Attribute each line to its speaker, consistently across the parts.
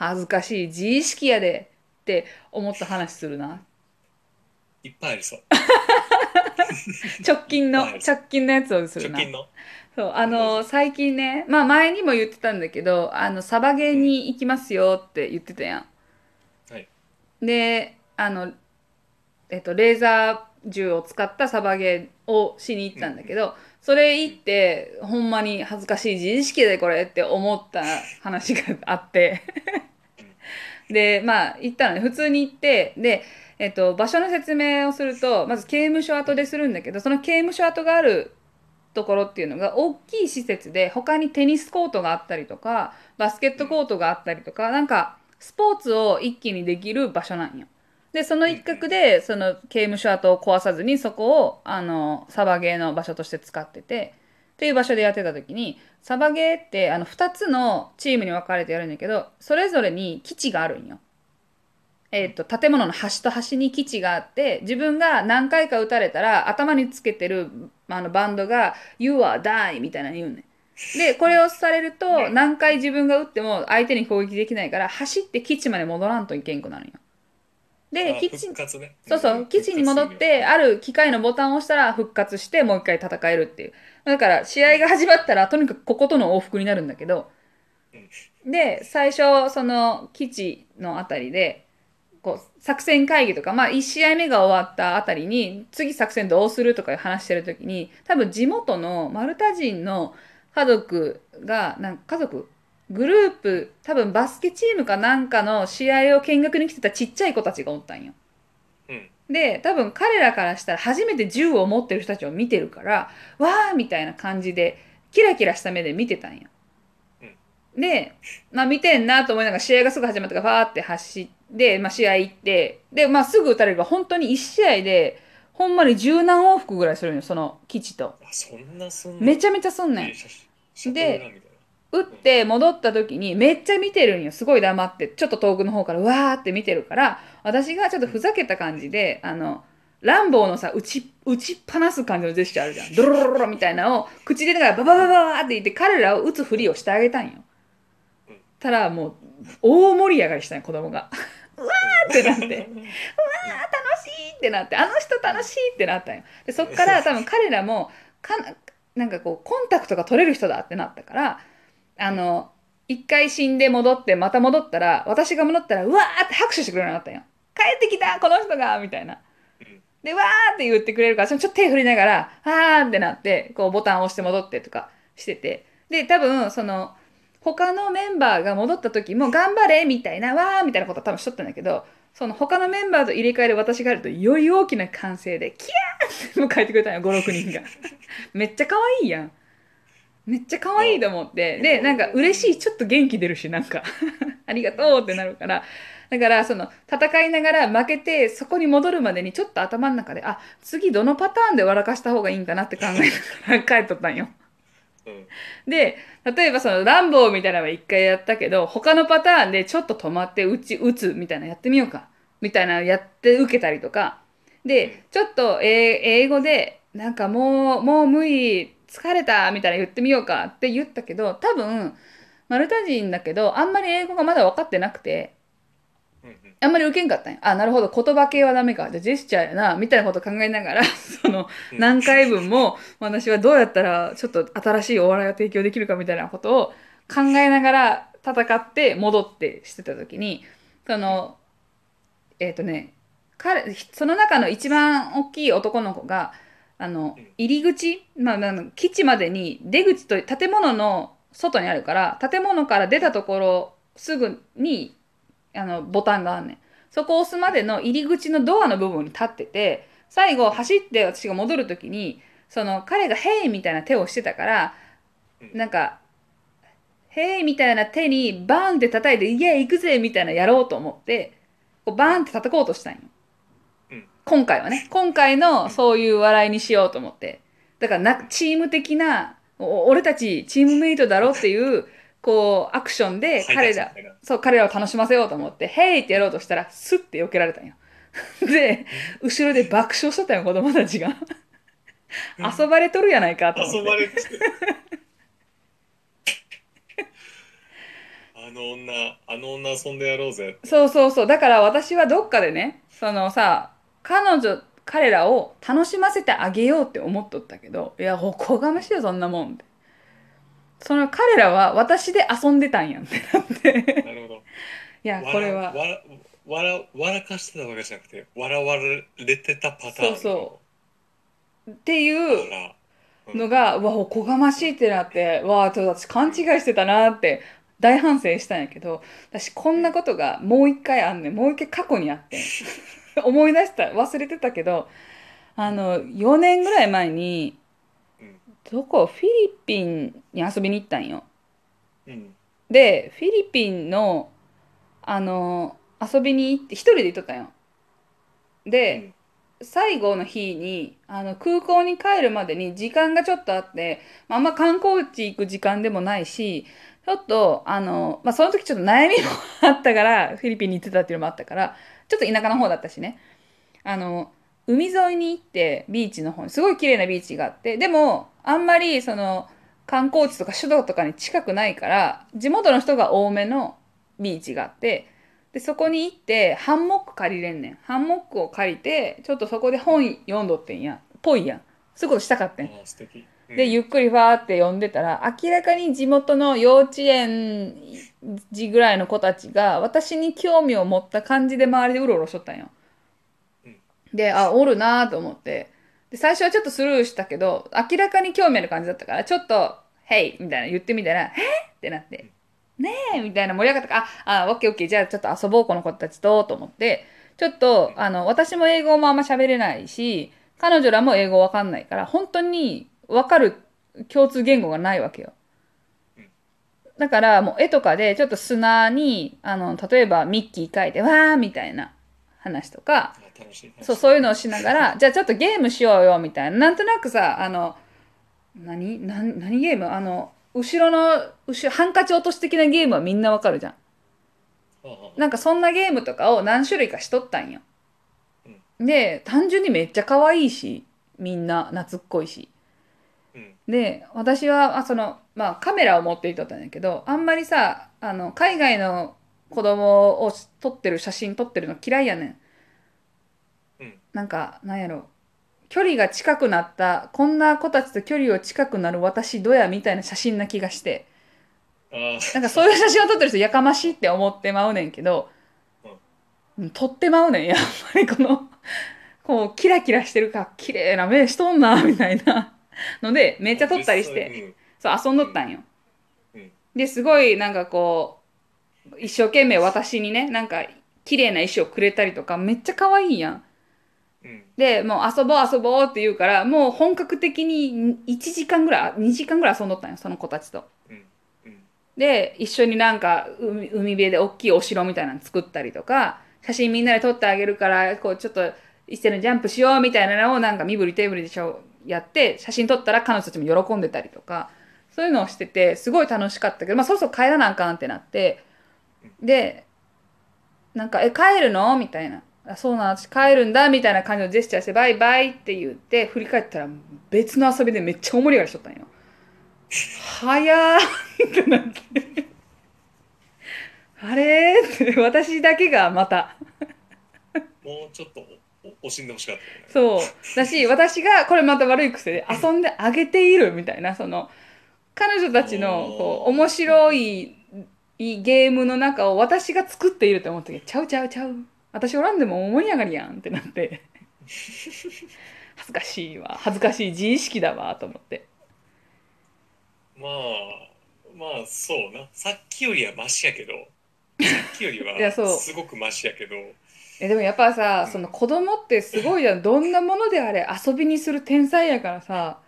Speaker 1: 恥ずかしい自意識やでって思った話するな。い
Speaker 2: っぱいありそう。
Speaker 1: 直近の
Speaker 2: はい
Speaker 1: 直近のやつをするな。そうあの最近ねまあ前にも言ってたんだけどあのサバゲーに行きますよって言ってたやん。
Speaker 2: はい。
Speaker 1: であのえっとレーザー銃を使ったサバゲーをしに行ったんだけど、それ行ってほんまに恥ずかしい自意識でこれって思った話があってでまあ行ったのね普通に行ってで、えっと、場所の説明をするとまず刑務所跡でするんだけどその刑務所跡があるところっていうのが大きい施設で他にテニスコートがあったりとかバスケットコートがあったりとかなんかスポーツを一気にできる場所なんよ。でその一角でその刑務所跡を壊さずにそこをあのサバゲーの場所として使っててっていう場所でやってた時にサバゲーってあの2つのチームに分かれてやるんだけどそれぞれに基地があるんよ。えー、と建物の端と端に基地があって自分が何回か撃たれたら頭につけてるあのバンドが「You are die」みたいなの言うねん。でこれをされると何回自分が撃っても相手に攻撃できないから走って基地まで戻らんといけんくなるんよ。で
Speaker 2: あ
Speaker 1: 基地
Speaker 2: ね
Speaker 1: そうそう基地に戻ってある機械のボタンを押したら復活してもう一回戦えるっていうだから試合が始まったらとにかくこことの往復になるんだけどで最初その基地のあたりでこう作戦会議とかまあ1試合目が終わったあたりに次作戦どうするとかいう話してる時に多分地元のマルタ人の家族がなんか家族？グループ多分バスケチームかなんかの試合を見学に来てたちっちゃい子たちがおったんよ。
Speaker 2: うん
Speaker 1: で多分彼らからしたら初めて銃を持ってる人たちを見てるからわーみたいな感じでキラキラした目で見てたんよ。で、まあ、見てんなと思いながら試合がすぐ始まったからファーって走って、まあ、試合行ってで、まあ、すぐ打たれれば本当に1試合でほんまに十何往復ぐらいするんよその基地と。
Speaker 2: あそんなすんの？
Speaker 1: めちゃめちゃすんねん。で打って戻った時にめっちゃ見てるんよ。すごい黙ってちょっと遠くの方からわーって見てるから私がちょっとふざけた感じであのランボーのさ打ち打ちっぱなす感じのジェスチャーあるじゃん。ドロロロロみたいなのを口でだからバババババーって言って彼らを打つふりをしてあげたんよ
Speaker 2: うん
Speaker 1: たらもう大盛り上がりしたんよ子供がうわーってなってうわー楽しいってなってあの人楽しいってなったんよでそっから多分彼らもかなんかこうコンタクトが取れる人だってなったからあの一回死んで戻ってまた戻ったら私が戻ったらうわーって拍手してくれるようになったんよ帰ってきたこの人がみたいな。
Speaker 2: うん。
Speaker 1: でわーって言ってくれるからそれちょっと手振りながらあーってなってこうボタンを押して戻ってとかしてて。で多分その他のメンバーが戻った時も頑張れみたいなわーみたいなことは多分しとったんだけどその他のメンバーと入れ替える私があるとより大きな歓声でキャーって迎えてくれたんよ56人が。めっちゃ可愛いやん。めっちゃ可愛いと思って。でなんか嬉しいちょっと元気出るしなんか。ありがとうってなるからだからその戦いながら負けてそこに戻るまでにちょっと頭の中であ次どのパターンで笑かした方がいいんかなって考えながら帰っとったんよ。
Speaker 2: うん。
Speaker 1: で例えばそのランボーみたいなのは一回やったけど他のパターンでちょっと止まって打ち打つみたいなのやってみようか。みたいなのやって受けたりとか。でちょっと英英語でなんかもうもう無理疲れたみたいな言ってみようかって言ったけど多分マルタ人だけどあんまり英語がまだ分かってなくてあんまり受けんかったんや。あなるほど。言葉系はダメか。じゃあジェスチャーやな。みたいなこと考えながらその
Speaker 2: うん
Speaker 1: 何回分も私はどうやったらちょっと新しいお笑いを提供できるかみたいなことを考えながら戦って戻ってしてた時にそのえっ、とね彼その中の一番大きい男の子があの
Speaker 2: うん。
Speaker 1: 入り口、まあ、あの基地までに出口と建物の外にあるから建物から出たところすぐにあのボタンがあんねんそこを押すまでの入り口のドアの部分に立ってて最後走って私が戻る時にその彼が「ヘイ!」みたいな手をしてたから
Speaker 2: うん
Speaker 1: なんか「ヘイ!」みたいな手にバーンって叩いて「イエーイ行くぜ!」みたいなやろうと思ってこうバーンって叩こうとしたんよ、
Speaker 2: うん
Speaker 1: 今回はね今回のそういう笑いにしようと思ってだからなチーム的なお俺たちチームメイトだろっていうこうアクションで彼らそう彼らを楽しませようと思って「ヘイ!」ってやろうとしたらスッて避けられたんよ。で後ろで爆笑しとったよ子供たちが。遊ばれとるやないかと思って。
Speaker 2: 遊ばれて。あ あの女あの女遊んでやろうぜ。
Speaker 1: そうそうそう。だから私はどっかでねそのさ彼女彼らを楽しませてあげようって思っとったけどいやおこがましいよそんなもんってその彼らは私で遊んでたんやんってなって。
Speaker 2: なるほど。
Speaker 1: いやこれは。
Speaker 2: 笑笑笑かしてたわけじゃなくて笑われてたパターン。
Speaker 1: そうそう。っていう
Speaker 2: あら。
Speaker 1: のがうわおこがましいってなってわあちょっと私勘違いしてたなって大反省したんやけど私こんなことがもう一回あんねん。もう一回過去にあってん。思い出した忘れてたけどあの4年ぐらい前に
Speaker 2: うん
Speaker 1: どこフィリピンに遊びに行ったんよ。
Speaker 2: うん。
Speaker 1: でフィリピンのあの遊びに行って一人で行っとったんよ。で、最後の日にあの空港に帰るまでに時間がちょっとあって、まあ、あんま観光地行く時間でもないしちょっとあの、まあ、その時ちょっと悩みもあったからフィリピンに行ってたっていうのもあったからちょっと田舎の方だったしね。あの海沿いに行ってビーチの方にすごい綺麗なビーチがあってでもあんまりその観光地とか首都とかに近くないから地元の人が多めのビーチがあってでそこに行ってハンモック借りれんねん。ハンモックを借りてちょっとそこで本読んどってんや。ぽいやん。そういうことしたかったん。
Speaker 2: うん。
Speaker 1: でゆっくりファーって読んでたら明らかに地元の幼稚園児ぐらいの子たちが私に興味を持った感じで周りでうろうろしとったんよ。
Speaker 2: うん。
Speaker 1: であおるなーと思ってで最初はちょっとスルーしたけど明らかに興味ある感じだったからちょっと「ヘイ!」みたいな言ってみたら「え？っ?」ってなって「ねえ!」みたいな盛り上がったから「ああオッケーオッケーじゃあちょっと遊ぼうこの子たちと」と思ってちょっとあの私も英語もあんま喋れないし彼女らも英語わかんないから本当にわかる共通言語がないわけよ。だからもう絵とかでちょっと砂にあの例えばミッキー描いて「わー」みたいな話とかそうそういうのをしながら じゃあちょっとゲームしようよみたいななんとなくさあの何？何何ゲーム？あの後ろの後ろハンカチ落とし的なゲームはみんなわかるじゃん。なんかそんなゲームとかを何種類かしとったんよ。で単純にめっちゃ可愛いしみんな懐っこいし。
Speaker 2: うん
Speaker 1: で私はあその、まあ、カメラを持っていとったんだけどあんまりさあの海外の子供を撮ってる写真撮ってるの嫌いやねん。
Speaker 2: うん
Speaker 1: なんかなんやろ。距離が近くなったこんな子たちと距離を近くなる私どやみたいな写真な気がして。
Speaker 2: あ
Speaker 1: なんかそういう写真を撮ってる人やかましいって思ってまうねんけど、うん、撮ってまうねんや。っぱりこのこうキラキラしてるから綺麗な目しとんなみたいな。のでめっちゃ撮ったりして。
Speaker 2: うん
Speaker 1: そう遊んどったんよ。
Speaker 2: うん。
Speaker 1: ですごいなんかこう一生懸命私にねなんか綺麗な石をくれたりとかめっちゃ可愛いやん。
Speaker 2: うん。
Speaker 1: でもう遊ぼう遊ぼうって言うからもう本格的に1時間ぐらい2時間ぐらい遊んどったんよその子たちと。
Speaker 2: うん。うん。
Speaker 1: で一緒になんか海海辺で大きいお城みたいなの作ったりとか写真みんなで撮ってあげるからこうちょっと一斉にジャンプしようみたいなのをなんか身振り手振りでしょやって写真撮ったら彼女たちも喜んでたりとかそういうのをしててすごい楽しかったけど、まあ、そろそろ帰らなあかんってなってでなんか「え帰るの?」みたいな「あそうなん私帰るんだ」みたいな感じのジェスチャーして「バイバイ」って言って振り返ったら別の遊びでめっちゃ大盛り上がりしとったんよ。早ーってなって。あれって私だけがまた
Speaker 2: もうちょっと惜しんでほしかったね
Speaker 1: そうだし私がこれまた悪い癖で遊んであげているみたいなその彼女たちのこう面白いいゲームの中を私が作っていると思ったけどちゃうちゃうちゃう私おらんでも盛り上がりやんってなって。恥ずかしいわ。恥ずかしい自意識だわと思って。
Speaker 2: まあまあそうな。さっきよりはマシやけど。さっきより
Speaker 1: いやそう。
Speaker 2: はすごくマシやけど。
Speaker 1: えでもやっぱさその子供ってすごいじゃん。どんなものであれ遊びにする天才やからさ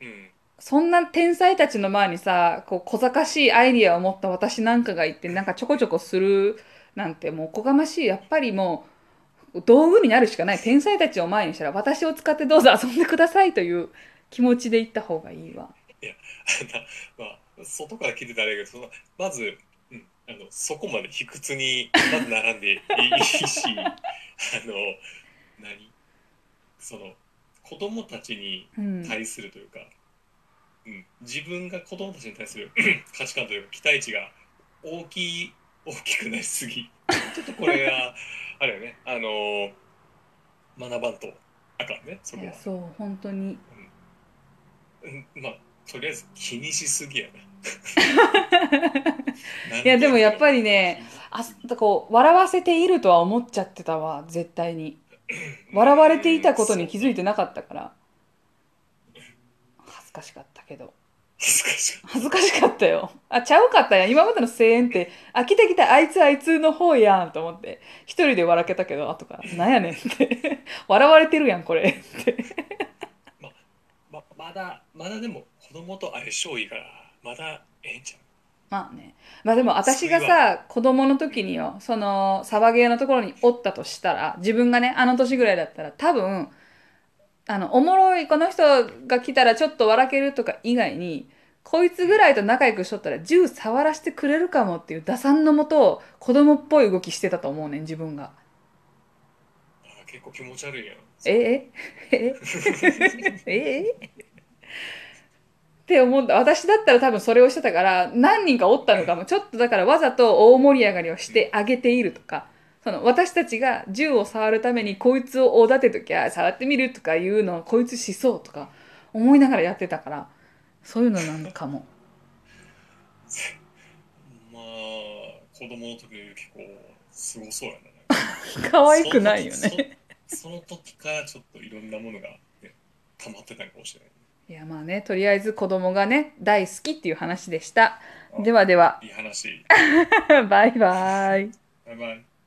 Speaker 2: うん。
Speaker 1: そんな天才たちの前にさこう小賢しいアイディアを持った私なんかがいてなんかちょこちょこするなんてもうおこがましいやっぱりもう道具になるしかない天才たちを前にしたら私を使ってどうぞ遊んでくださいという気持ちで行った方がいいわ。
Speaker 2: まあ外から聞いてたらあれやけどそのまず、うん、あのそこまで卑屈にまず並んでいいし あの何？その子供たちに
Speaker 1: うん、
Speaker 2: 対するというか、うん、自分が子供たちに対する 価値観というか期待値が大きい大きくなりすぎ。ちょっとこれはあれよね。あの学ばんとあかんね。そこは。
Speaker 1: いやそう本当に。
Speaker 2: うん。まあとりあえず気にしすぎやな。
Speaker 1: いやでもやっぱりね
Speaker 2: あ
Speaker 1: あこう笑わせているとは思っちゃってたわ。絶対に。笑われていたことに気づいてなかったから。恥ずかしかったけど
Speaker 2: 恥ずかしい。
Speaker 1: 恥ずかしかったよ。あちゃうかったやん。今までの声援ってあ来た来たあいつあいつの方やんと思って。一人で笑けたけど後から。なんやねんって。笑われてるやんこれって。
Speaker 2: ままだまだでも子供と相性いいからまだええんちゃう？
Speaker 1: まあね。まあでも私がさ子供の時によそのサバゲーのところにおったとしたら自分がねあの年ぐらいだったら多分あのおもろいこの人が来たらちょっと笑けるとか以外にこいつぐらいと仲良くしとったら銃触らせてくれるかもっていう打算のもと子供っぽい動きしてたと思うねん自分が。
Speaker 2: あ結構気持ち悪いやん
Speaker 1: ええええって思った私だったら多分それをしてたから何人かおったのかもちょっとだからわざと大盛り上がりをしてあげているとかその私たちが銃を触るためにこいつをおだてときゃ触ってみるとかいうのをこいつしそうとか思いながらやってたからそういうのなのかも。
Speaker 2: まあ子供の時結構すごそうやな
Speaker 1: 可愛くないよね。
Speaker 2: そ その時からちょっといろんなものが、ね、溜まってたのかもしれない。
Speaker 1: いやまあねとりあえず子供がね大好きっていう話でした。ではでは。
Speaker 2: いい話。
Speaker 1: バイバイ。
Speaker 2: バイバイ